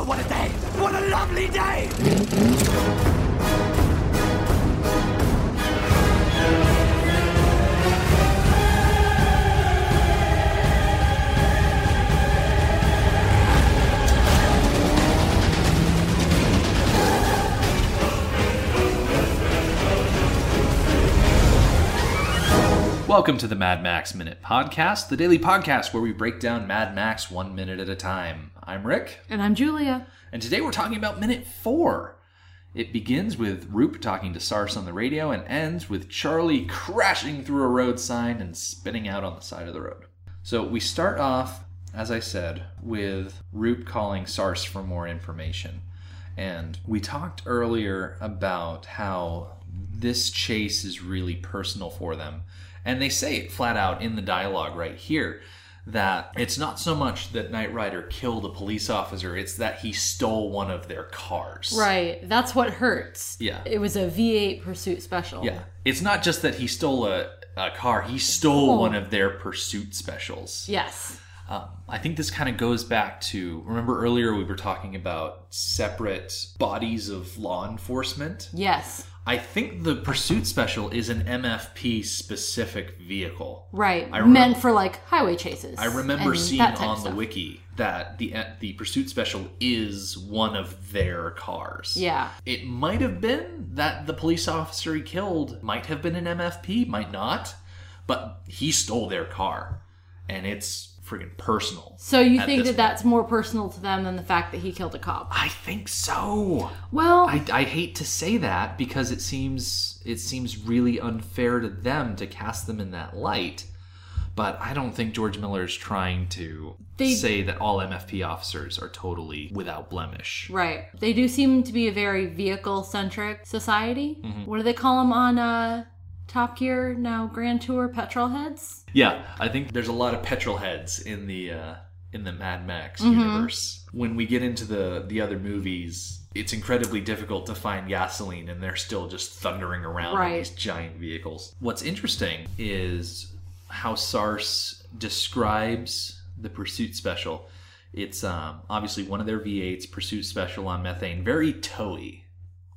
Oh, what a day! What a lovely day! Welcome to the Mad Max Minute Podcast, the daily podcast where we break down Mad Max one minute at a time. I'm Rick, And I'm Julia. and today we're talking about minute four. It begins with Roop talking to Sars on the radio and ends with Charlie crashing through a road sign and spinning out on the side of the road. So we start off, as I said, with Roop calling Sars for more information. And we talked earlier about how this chase is really personal for them. And they say it flat out in the dialogue right here that it's not so much that Knight Rider killed a police officer, it's that he stole one of their cars. Right. That's what hurts. Yeah. It was a V8 Pursuit Special. Yeah. It's not just that he stole a, a car, he stole one of their pursuit specials. Yes. Um, I think this kind of goes back to remember earlier we were talking about separate bodies of law enforcement. Yes. I think the pursuit special is an MFP specific vehicle. Right. I remember- Meant for like highway chases. I remember seeing that type of on the wiki that the the pursuit special is one of their cars. Yeah. It might have been that the police officer he killed might have been an MFP, might not, but he stole their car, and it's freaking personal. So you think that that's more personal to them than the fact that he killed a cop? I think so. Well, I, I hate to say that because it seems it seems really unfair to them to cast them in that light. But I don't think George Miller is trying to They- say that all MFP officers are totally without blemish. right. They do seem to be a very vehicle centric society. Mm-hmm. What do they call them on uh, Top Gear now? Grand Tour petrol heads. Yeah, I think there's a lot of petrol heads in the uh, in the Mad Max Mm-hmm. universe. When we get into the the other movies, it's incredibly difficult to find gasoline, and they're still just thundering around in these giant vehicles. What's interesting is how Sars describes the Pursuit Special. It's um, obviously one of their V8s, Pursuit Special on methane, very toey.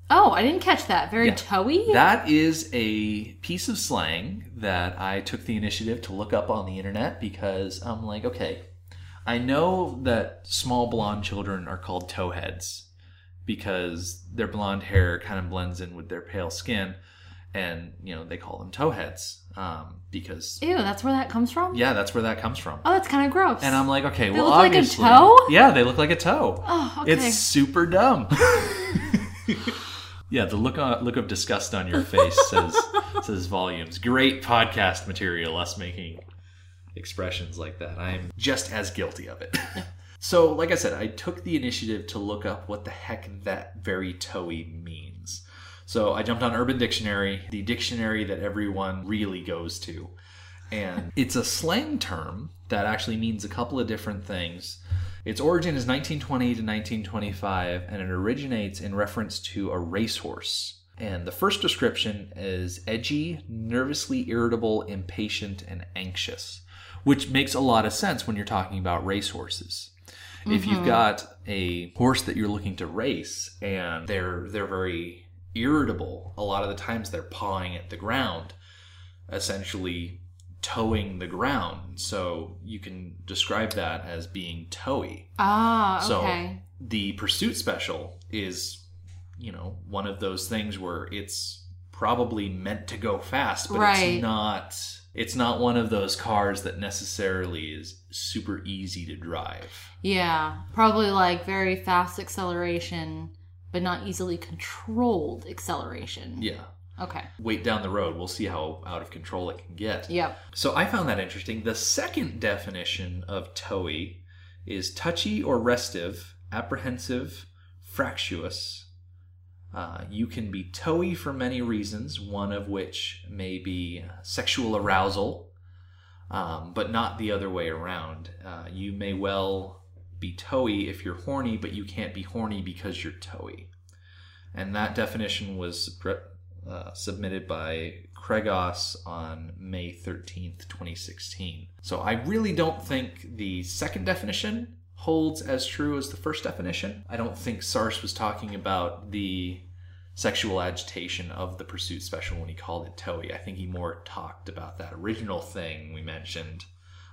Oh, I didn't catch that. Very Yeah. toey. That is a piece of slang that I took the initiative to look up on the internet because I'm like, okay, I know that small blonde children are called towheads because their blonde hair kind of blends in with their pale skin, and you know they call them towheads um, because Ew, that's where that comes from. yeah, that's where that comes from. Oh, that's kind of gross. And I'm like, okay, They well, look like a obviously, toe? yeah, they look like a toe. Oh, okay. It's super dumb. yeah, the look on, look of disgust on your face says says volumes. Great podcast material. Us making expressions like that. I'm just as guilty of it. so, like I said, I took the initiative to look up what the heck that very toey means. So I jumped on Urban Dictionary, the dictionary that everyone really goes to. And it's a slang term that actually means a couple of different things. Its origin is 1920 to 1925, and it originates in reference to a racehorse. And the first description is edgy, nervously irritable, impatient, and anxious, which makes a lot of sense when you're talking about racehorses. If you've mm-hmm. got a horse that you're looking to race and they're they're very irritable, a lot of the times they're pawing at the ground, essentially towing the ground. So you can describe that as being toey. ah, So okay. the pursuit special is, you know, one of those things where it's probably meant to go fast, but Right. it's not. It's not one of those cars that necessarily is super easy to drive. Yeah, probably like very fast acceleration, but not easily controlled acceleration. Yeah. Okay. Wait down the road. We'll see how out of control it can get. Yep. So I found that interesting. The second definition of toey is touchy or restive, apprehensive, fractious. Uh, you can be toey for many reasons, one of which may be sexual arousal, um, but not the other way around. Uh, you may well be toey if you're horny, but you can't be horny because you're toey. And that definition was uh, submitted by Kregos on May 13th, 2016. So I really don't think the second definition holds as true as the first definition. I don't think Sars was talking about the sexual agitation of the pursuit special when he called it toey. I think he more talked about that original thing we mentioned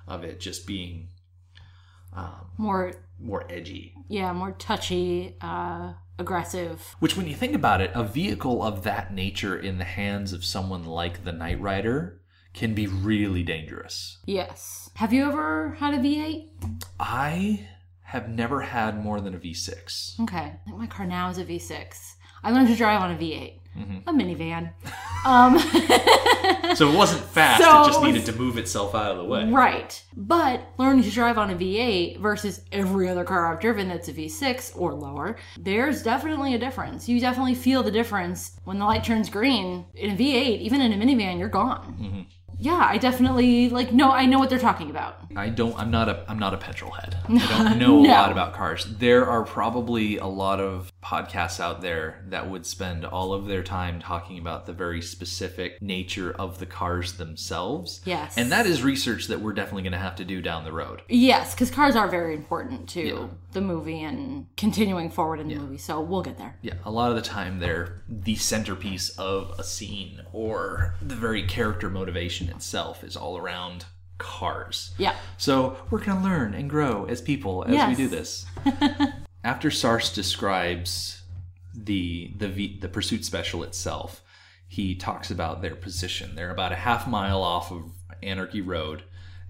of it just being More, more edgy. yeah, more touchy, uh, aggressive. Which, when you think about it, a vehicle of that nature in the hands of someone like the Knight Rider can be really dangerous. Yes. Have you ever had a V8? I have never had more than a V6. Okay. I think my car now is a V6. I learned to drive on a V8, Mm-hmm. a minivan. Um, So it wasn't fast, So it just needed to move itself out of the way. right. But learning to drive on a V8 versus every other car I've driven that's a V6 or lower, there's definitely a difference. You definitely feel the difference when the light turns green. In a V8, even in a minivan, you're gone. Mm-hmm. Yeah, I definitely like. No, I know what they're talking about. I don't. I'm not a. I'm not a petrol head. I don't know a lot about cars. There are probably a lot of podcasts out there that would spend all of their time talking about the very specific nature of the cars themselves. Yes. And that is research that we're definitely going to have to do down the road. Yes, because cars are very important to Yeah. the movie and continuing forward in the movie. So we'll get there. Yeah, a lot of the time they're the centerpiece of a scene, or the very character motivation itself is all around cars. Yeah. So we're going to learn and grow as people as we do this. After Sars describes the the v, the pursuit special itself, he talks about their position. They're about a half mile off of Anarchy Road,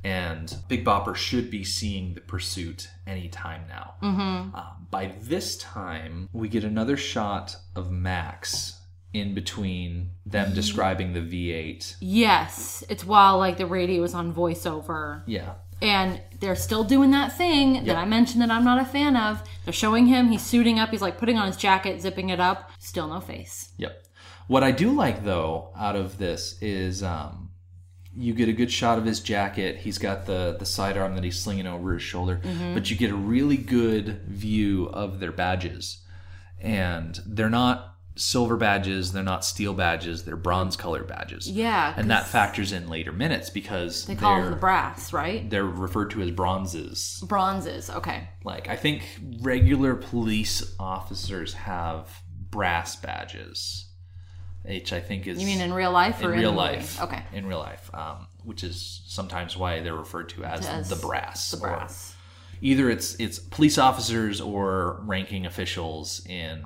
and Big Bopper should be seeing the pursuit anytime now. Mm-hmm. Uh, by this time, we get another shot of Max in between them describing the V8. Yes, it's while like the radio is on voiceover, Yeah. and they're still doing that thing that I mentioned that I'm not a fan of. They're showing him he's suiting up. He's like putting on his jacket, zipping it up. Still no face. Yep. What I do like though out of this is um, you get a good shot of his jacket. He's got the the sidearm that he's slinging over his shoulder, but you get a really good view of their badges, and they're not silver badges. They're not steel badges. They're bronze color badges. Yeah, and that factors in later minutes because They call them the brass, right? they're referred to as bronzes. Bronzes. Okay. Like I think regular police officers have brass badges, which I think is You mean in real life or in real movie? life. Okay. in real life, um, which is sometimes why they're referred to as, As the brass. The brass. either it's it's police officers or ranking officials in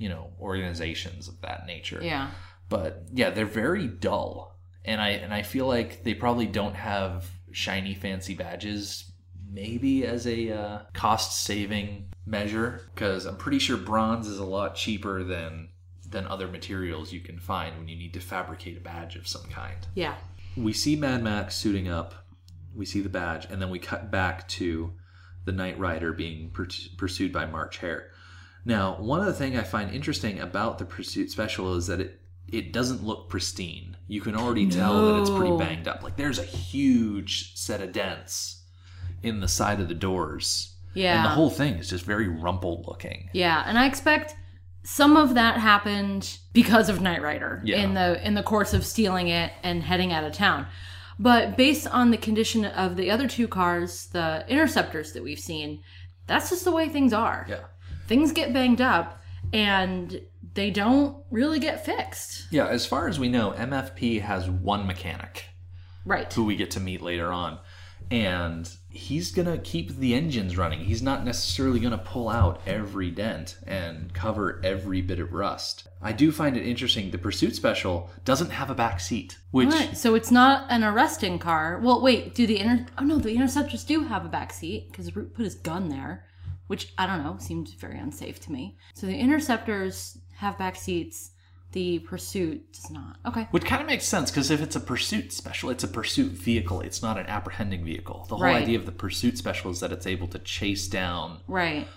you know organizations of that nature. Yeah. But yeah, they're very dull, and I and I feel like they probably don't have shiny fancy badges. Maybe as a uh, cost saving measure, because I'm pretty sure bronze is a lot cheaper than than other materials you can find when you need to fabricate a badge of some kind. Yeah. We see Mad Max suiting up, we see the badge, and then we cut back to the Knight Rider being pur- pursued by March Hare. Now, one of the things I find interesting about the pursuit special is that it it doesn't look pristine. You can already tell that it's pretty banged up. Like there's a huge set of dents in the side of the doors. Yeah. And the whole thing is just very rumpled looking. Yeah, and I expect some of that happened because of Knight Rider Yeah. in the in the course of stealing it and heading out of town. But based on the condition of the other two cars, the interceptors that we've seen, that's just the way things are. Yeah. Things get banged up and they don't really get fixed. Yeah, as far as we know, MFP has one mechanic. Right. who we get to meet later on. And he's going to keep the engines running. He's not necessarily going to pull out every dent and cover every bit of rust. I do find it interesting the Pursuit Special doesn't have a back seat, which Right. So it's not an arresting car. Well, wait, do the inter Oh no, the interceptors do have a back seat because Roop put his gun there, which I don't know, seems very unsafe to me. So the interceptors have back seats. The pursuit does not. Okay. which kind of makes sense because if it's a pursuit special, it's a pursuit vehicle. It's not an apprehending vehicle. The whole Right. idea of the pursuit special is that it's able to chase down Right.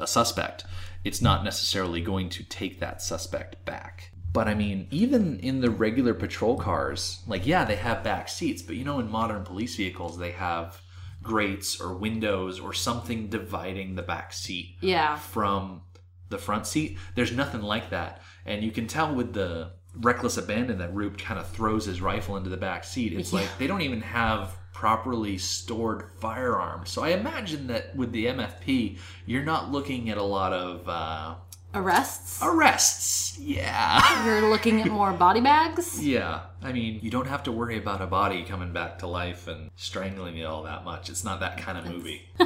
a suspect, it's not necessarily going to take that suspect back. But I mean, even in the regular patrol cars, like, yeah, they have back seats, but you know, in modern police vehicles, they have grates or windows or something dividing the back seat Yeah. from the front seat. There's nothing like that. And you can tell with the reckless abandon that Roop kind of throws his rifle into the back seat. It's like they don't even have properly stored firearms. So I imagine that with the MFP, you're not looking at a lot of uh, Arrests? arrests. Yeah. You're looking at more body bags? Yeah, I mean, you don't have to worry about a body coming back to life and strangling you all that much. It's not that kind of movie.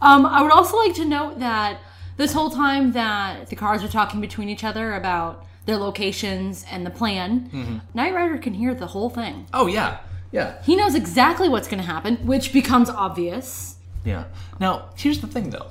Um, I would also like to note that this whole time that the cars are talking between each other about their locations and the plan, Knight Rider can hear the whole thing. Oh yeah, yeah, He knows exactly what's going to happen, which becomes obvious. yeah. Now here's the thing, though.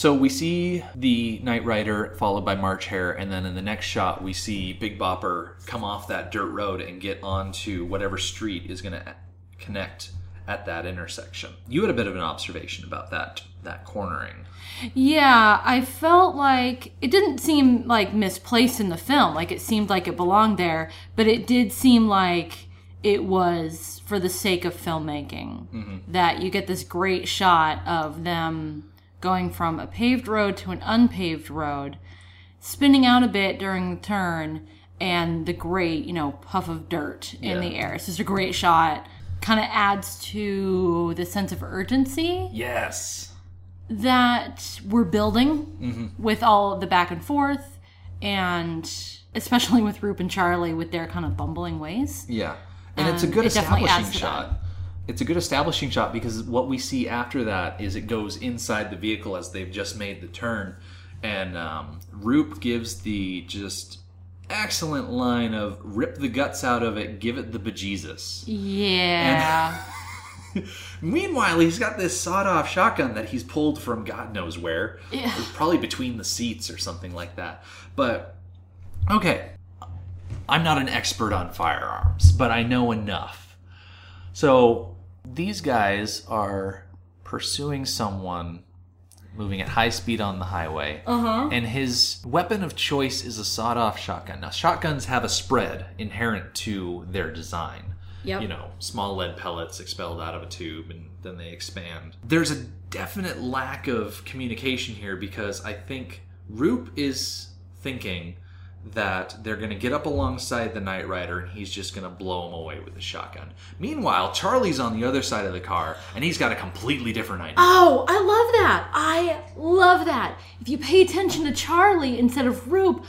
So we see the Knight Rider followed by March Hare, and then in the next shot we see Big Bopper come off that dirt road and get onto whatever street is going to connect at that intersection. You had a bit of an observation about that that cornering. Yeah, I felt like it didn't seem like misplaced in the film. Like it seemed like it belonged there, but it did seem like it was for the sake of filmmaking. Mm-hmm. That you get this great shot of them going from a paved road to an unpaved road, spinning out a bit during the turn, and the great, you know, puff of dirt in Yeah. the air. It's just a great shot. Kind of adds to the sense of urgency Yes. that we're building with all the back and forth and especially with Roop and Charlie with their kind of bumbling ways. Yeah. And it's a Um, good it establishing shot. It's a good establishing shot because what we see after that is it goes inside the vehicle as they've just made the turn. And um, Roop gives the just excellent line of rip the guts out of it, give it the bejesus. Yeah. Meanwhile, he's got this sawed off shotgun that he's pulled from God knows where. Yeah. It's probably between the seats or something like that. But, okay. I'm not an expert on firearms, but I know enough. So, these guys are pursuing someone moving at high speed on the highway. Uh-huh. And his weapon of choice is a sawed off shotgun. Now, shotguns have a spread inherent to their design Yep. you know, small lead pellets expelled out of a tube and then they expand. There's a definite lack of communication here because I think Roop is thinking that they're going to get up alongside the Knight Rider and he's just going to blow him away with a shotgun. Meanwhile, Charlie's on the other side of the car and he's got a completely different idea. Oh, I love that. I love that. If you pay attention to Charlie instead of Roop,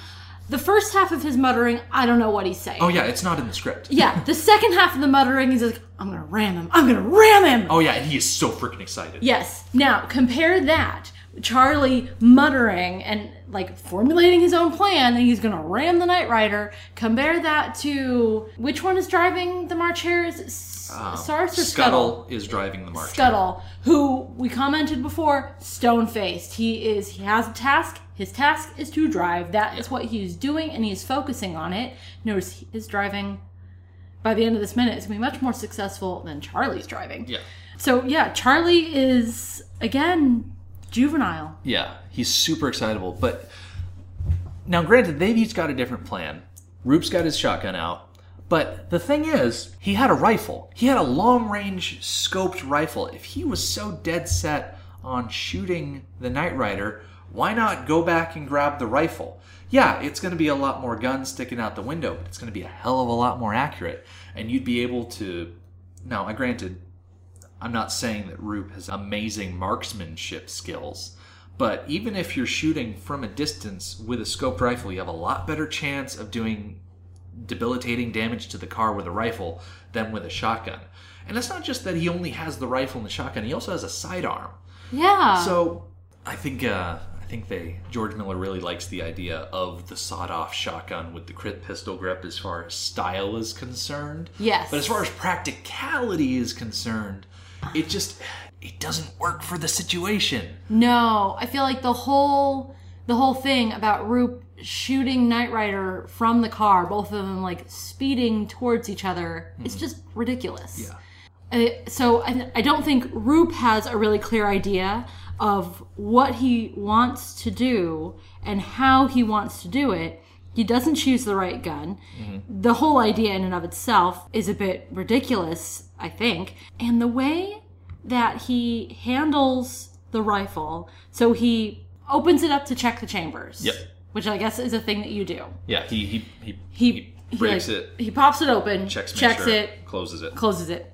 the first half of his muttering, I don't know what he's saying. Oh yeah, it's not in the script. Yeah, the second half of the muttering, he's like, I'm gonna ram him. I'm gonna ram him. Oh yeah, and he is so freaking excited. Yes. Now compare that. Charlie muttering and like formulating his own plan and he's gonna ram the Knight Rider. Compare that to which one is driving the March Hare? Is it S- uh, Sars or Scuttle? Scuttle is driving the march. Scuttle, who we commented before, stone faced. He is he has a task. His task is to drive. That is what he's doing, and he's focusing on it. Notice he is driving. By the end of this minute, is gonna be much more successful than Charlie's driving. Yeah. So yeah, Charlie is again juvenile. Yeah, he's super excitable. But now, granted, they've each got a different plan. Roop's got his shotgun out. But the thing is, he had a rifle. He had a long range scoped rifle. If he was so dead set on shooting the Knight Rider, why not go back and grab the rifle? Yeah, it's going to be a lot more guns sticking out the window, but it's going to be a hell of a lot more accurate. And you'd be able to. Now, I granted, I'm not saying that Roop has amazing marksmanship skills, but even if you're shooting from a distance with a scoped rifle, you have a lot better chance of doing debilitating damage to the car with a rifle than with a shotgun. And it's not just that he only has the rifle and the shotgun; he also has a sidearm. Yeah. So I think uh, I think they George Miller really likes the idea of the sawed-off shotgun with the crit pistol grip as far as style is concerned. Yes. But as far as practicality is concerned, it just it doesn't work for the situation. No, I feel like the whole the whole thing about Roop shooting Knight Rider from the car, both of them like speeding towards each other, it's just ridiculous. Yeah. Uh, so I, I don't think Roop has a really clear idea of what he wants to do and how he wants to do it. He doesn't choose the right gun. The whole idea in and of itself is a bit ridiculous, I think. And the way that he handles the rifle, so he opens it up to check the chambers. Yep. Which I guess is a thing that you do. Yeah, he he he, He, he breaks like, it, He pops it open, checks, checks sure, it, closes it. closes it.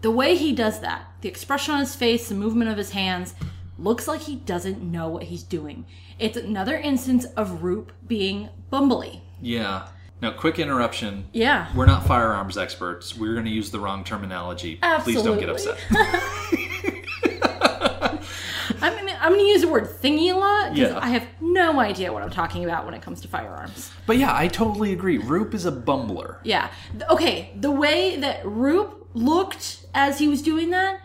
The way he does that, the expression on his face, the movement of his hands, looks like he doesn't know what he's doing. It's another instance of Roop being bumbly. Yeah. Now, quick interruption. Yeah. We're not firearms experts. We're going to use the wrong terminology. Absolutely. Please don't get upset. I'm gonna, I'm gonna use the word thingy a lot because Yeah. I have no idea what I'm talking about when it comes to firearms. but yeah, I totally agree. Roop is a bumbler. Yeah. Okay, the way that Roop looked as he was doing that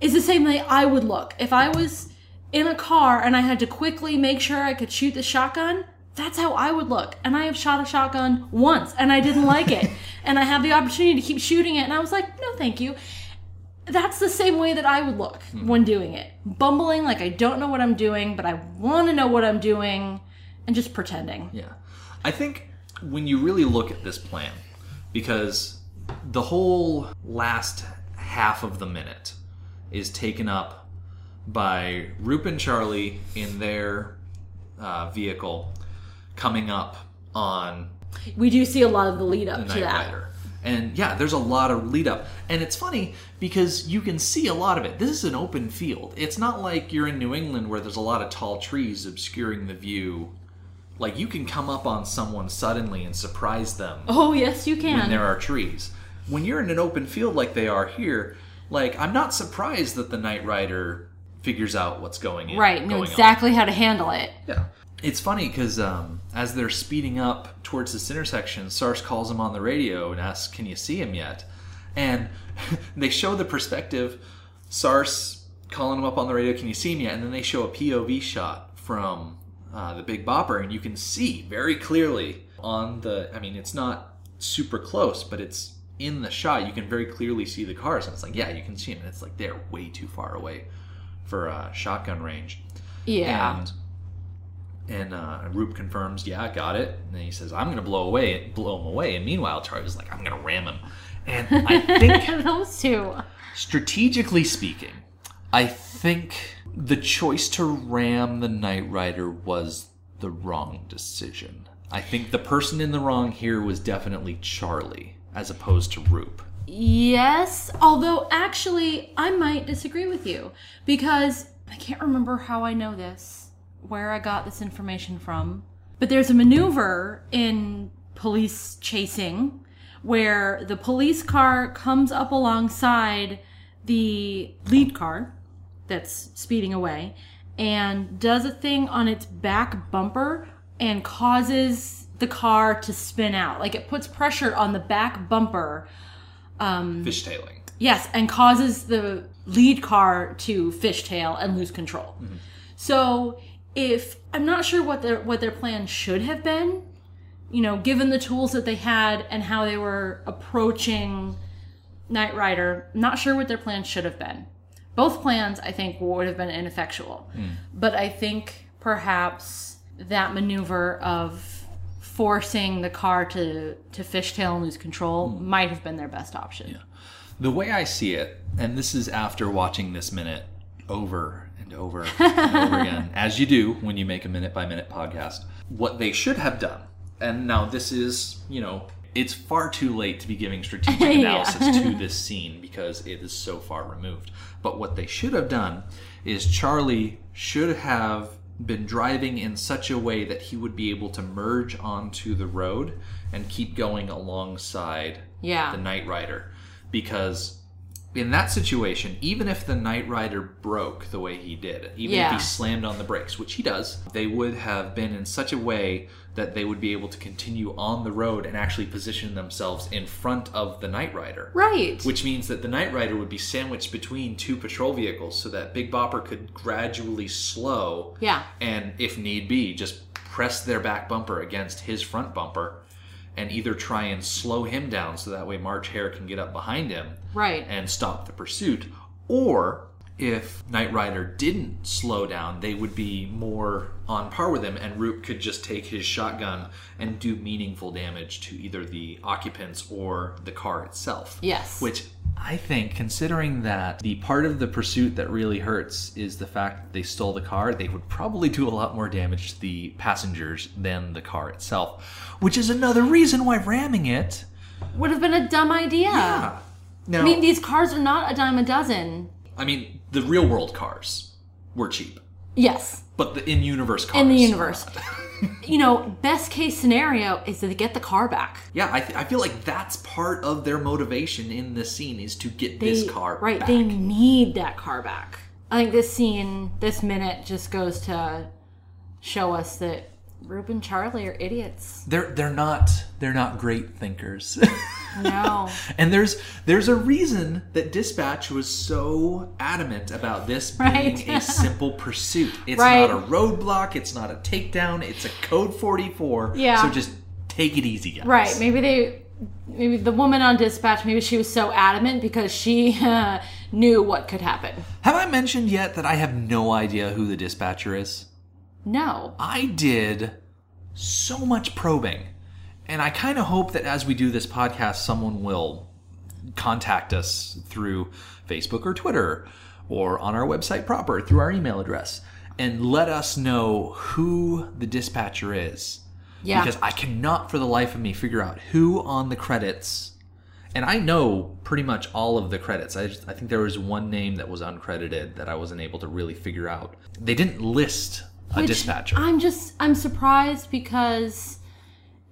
is the same way I would look. If I was in a car and I had to quickly make sure I could shoot the shotgun, that's how I would look. And I have shot a shotgun once and I didn't like it. and I had the opportunity to keep shooting it and I was like, no, thank you. That's the same way that I would look when doing it. Bumbling like I don't know what I'm doing, but I want to know what I'm doing and just pretending. Yeah. I think when you really look at this plan, because the whole last half of the minute is taken up by Roop and Charlie in their uh, vehicle coming up on We do see a lot of the lead up the to that. Rider. And yeah, there's a lot of lead up. And it's funny because you can see a lot of it. This is an open field. It's not like you're in New England where there's a lot of tall trees obscuring the view. Like you can come up on someone suddenly and surprise them Oh, yes, you when can. there are trees. When you're in an open field like they are here, like I'm not surprised that the Knight Rider figures out what's going in. right, know going on. exactly how to handle it. Yeah. It's funny because um, as they're speeding up towards this intersection, Sars calls him on the radio and asks, Can you see him yet? And they show the perspective, Sars calling him up on the radio, Can you see him yet? And then they show a POV shot from uh, the Big Bopper, and you can see very clearly on the. I mean, it's not super close, but it's in the shot. You can very clearly see the cars. And it's like, Yeah, you can see them. And it's like they're way too far away for uh, shotgun range. Yeah. And and uh, Roop confirms, yeah, got it. And then he says, I'm going to blow away, blow him away. And meanwhile, Charlie's like, I'm going to ram him. And I think, Those two. strategically speaking, I think the choice to ram the Knight Rider was the wrong decision. I think the person in the wrong here was definitely Charlie, as opposed to Roop. Yes, although actually, I might disagree with you because I can't remember how I know this, where I got this information from. But there's a maneuver in police chasing where the police car comes up alongside the lead car that's speeding away and does a thing on its back bumper and causes the car to spin out. Like it puts pressure on the back bumper um, Fishtailing. Yes, and causes the lead car to fishtail and lose control. Mm-hmm. So, if I'm not sure what their what their plan should have been, you know, given the tools that they had and how they were approaching Knight Rider, not sure what their plan should have been. Both plans, I think, would have been ineffectual. Hmm. But I think perhaps that maneuver of forcing the car to to fishtail and lose control hmm. might have been their best option. The way I see it, and this is after watching this minute over and over and over again, as you do when you make a minute by minute podcast, what they should have done, and now this is, you know, it's far too late to be giving strategic Yeah. analysis to this scene because it is so far removed. But what they should have done is Charlie should have been driving in such a way that he would be able to merge onto the road and keep going alongside Yeah. the Knight Rider because in that situation, even if the Knight Rider broke the way he did, even if he slammed on the brakes, which he does, they would have been in such a way that they would be able to continue on the road and actually position themselves in front of the Knight Rider. Right. Which means that the Knight Rider would be sandwiched between two patrol vehicles so that Big Bopper could gradually slow Yeah. and, if need be, just press their back bumper against his front bumper and either try and slow him down so that way March Hare can get up behind him Right. and stop the pursuit. Or if Knight Rider didn't slow down, they would be more on par with him, and Roop could just take his shotgun and do meaningful damage to either the occupants or the car itself. Yes. Which I think, considering that the part of the pursuit that really hurts is the fact that they stole the car, they would probably do a lot more damage to the passengers than the car itself. Which is another reason why ramming it Would have been a dumb idea. yeah. Now, I mean, these cars are not a dime a dozen. I mean, the real world cars were cheap, Yes, but the in universe cars. in the universe. you know, best case scenario is to get the car back. yeah, I, th- I feel like that's part of their motivation in this scene is to get They, this car right, back. they need that car back. I think this scene, this minute, just goes to show us that Roop and Charlie are idiots. They're they're not they're not great thinkers. No. And there's there's a reason that Dispatch was so adamant about this being Right. a simple pursuit. It's Right. not a roadblock, it's not a takedown, it's a code 44. Yeah. So just take it easy, guys. Right. Maybe they, maybe the woman on dispatch, maybe she was so adamant because she uh, knew what could happen. Have I mentioned yet that I have no idea who the dispatcher is? No. I did so much probing. And I kind of hope that as we do this podcast, someone will contact us through Facebook or Twitter or on our website proper through our email address and let us know who the dispatcher is. Yeah. Because I cannot for the life of me figure out who on the credits. And I know pretty much all of the credits. I, just, I think there was one name that was uncredited that I wasn't able to really figure out. They didn't list a dispatcher. I'm just I'm surprised because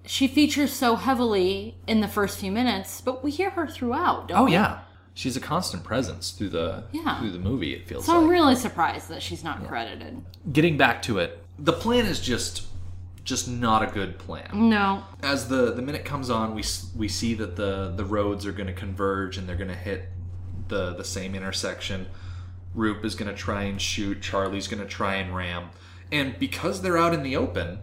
she features so heavily in the first few minutes, but we hear her throughout. Don't Oh we? yeah, she's a constant presence through the Yeah. through the movie. It feels So I'm really surprised that she's not credited. Getting back to it, the plan is just just not a good plan. No. As the the minute comes on, we we see that the the roads are going to converge and they're going to hit the the same intersection. Roop is going to try and shoot. Charlie's going to try and ram. And because they're out in the open,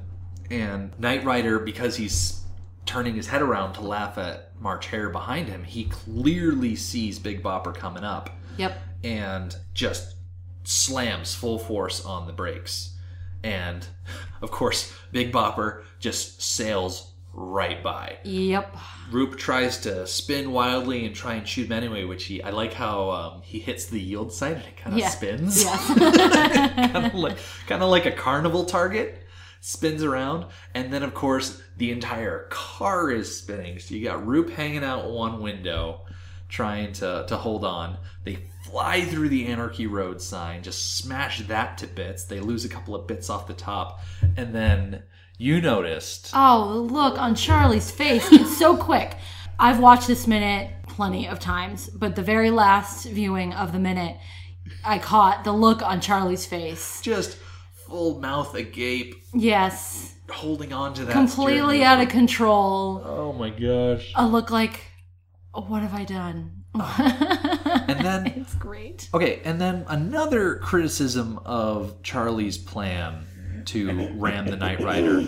and Knight Rider, because he's turning his head around to laugh at March Hare behind him, he clearly sees Big Bopper coming up Yep. and just slams full force on the brakes. And of course, Big Bopper just sails right by. Yep. Roop tries to spin wildly and try and shoot him anyway, which he I like how um, he hits the yield sign and it kind of Yeah. spins, Yes. kind of like kind of like a carnival target, spins around, and then of course the entire car is spinning. So you got Roop hanging out one window, trying to to hold on. They fly through the Anarchy Road sign, just smash that to bits. They lose a couple of bits off the top, and then you noticed. oh, the look on Charlie's face. It's so quick. I've watched this minute plenty of times, but the very last viewing of the minute, I caught the look on Charlie's face. just full mouth agape, Yes. holding on to that Completely out of control. Oh my gosh! A look like, what have I done? And then it's great. okay, and then another criticism of Charlie's plan to ram the Knight Rider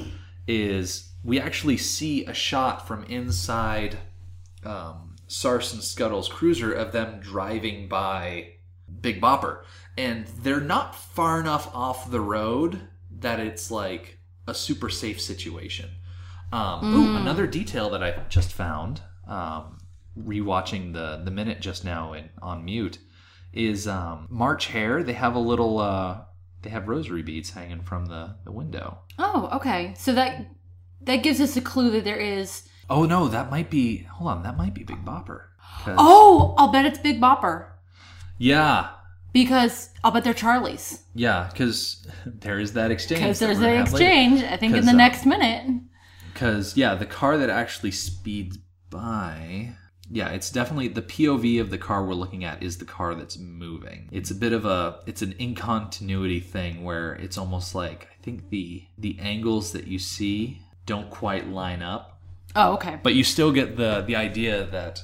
is we actually see a shot from inside um, Sars and Scuttle's cruiser of them driving by Big Bopper, and they're not far enough off the road that it's like a super safe situation. Um, ooh, another detail that I just found, um, rewatching the the minute just now in, on mute, is um, March Hare. They have a little, uh, they have rosary beads hanging from the the window. Oh, okay. So that that gives us a clue that there is. Oh no, that might be. Hold on, that might be Big Bopper. Oh, I'll bet it's Big Bopper yeah, because I'll bet they're Charlie's yeah, because there is that exchange. because there's an gonna later. exchange. I think in the uh, next minute. Because yeah, the car that actually speeds by, yeah, it's definitely the POV of the car we're looking at is the car that's moving. It's a bit of a it's an incontinuity thing where it's almost like I think the the angles that you see don't quite line up, Oh, okay. but you still get the the idea that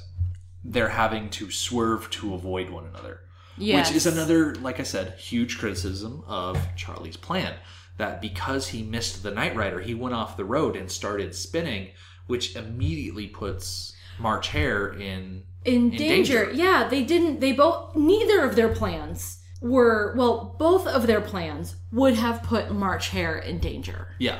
they're having to swerve to avoid one another. Yes. Which is another, like I said, huge criticism of Charlie's plan. That because he missed the Knight Rider, he went off the road and started spinning, which immediately puts March Hare in in, in danger. danger. Yeah, they didn't. They both. Neither of their plans were. Well, both of their plans would have put March Hare in danger. yeah.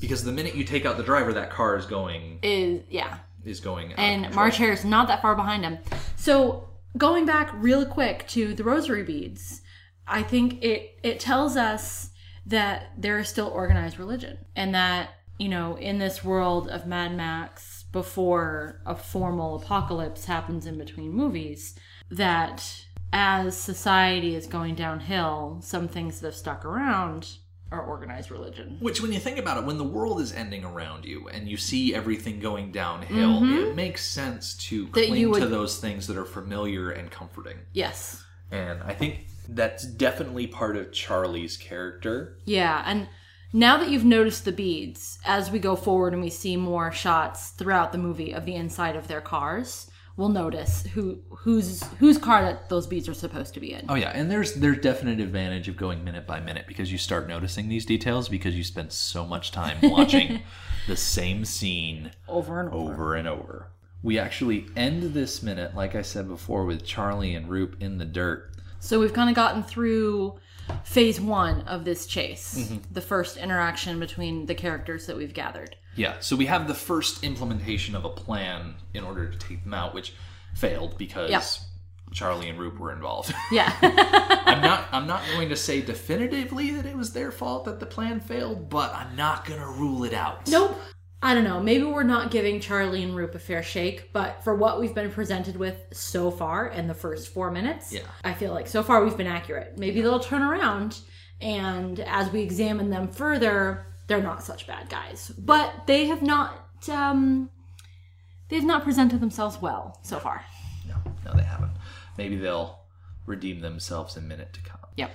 Because the minute you take out the driver, that car is going Is yeah. is going. and. March Hare is not that far behind him. So going back real quick to the rosary beads, I think it it tells us that there is still organized religion, and that you know in this world of Mad Max, before a formal apocalypse happens in between movies that as society is going downhill, some things that have stuck around are organized religion. Which, when you think about it, when the world is ending around you and you see everything going downhill, it makes sense to Mm-hmm. That cling would- to those things that are familiar and comforting. Yes. And I think that's definitely part of Charlie's character. Yeah, and now that you've noticed the beads, as we go forward and we see more shots throughout the movie of the inside of their cars, we'll notice who whose whose car that those beads are supposed to be in. Oh yeah, and there's there's definite advantage of going minute by minute because you start noticing these details because you spend so much time watching the same scene Over and over. over and over. We actually end this minute, like I said before, with Charlie and Roop in the dirt. So we've kind of gotten through phase one of this chase, mm-hmm. the first interaction between the characters that we've gathered. Yeah, so we have the first implementation of a plan in order to take them out, which failed because. Charlie and Roop were involved. Yeah. I'm not I'm not going to say definitively that it was their fault that the plan failed, but I'm not gonna rule it out. Nope. I don't know. Maybe we're not giving Charlie and Roop a fair shake, but for what we've been presented with so far in the first four minutes, Yeah. I feel like so far we've been accurate. Maybe they'll turn around, and as we examine them further, they're not such bad guys. But they have not. Um, they've not presented themselves well so far. No, no, they haven't. Maybe they'll redeem themselves a minute to come. Yep.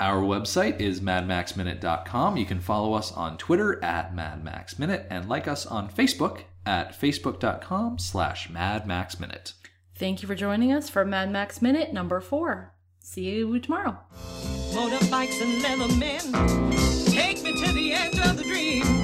Our website is madmaxminute.com. You can follow us on Twitter at madmaxminute and like us on Facebook at facebook.com slash madmaxminute. Thank you for joining us for Mad Max Minute number four. See you tomorrow. Motorbikes and leather men take me to the edge of the dream.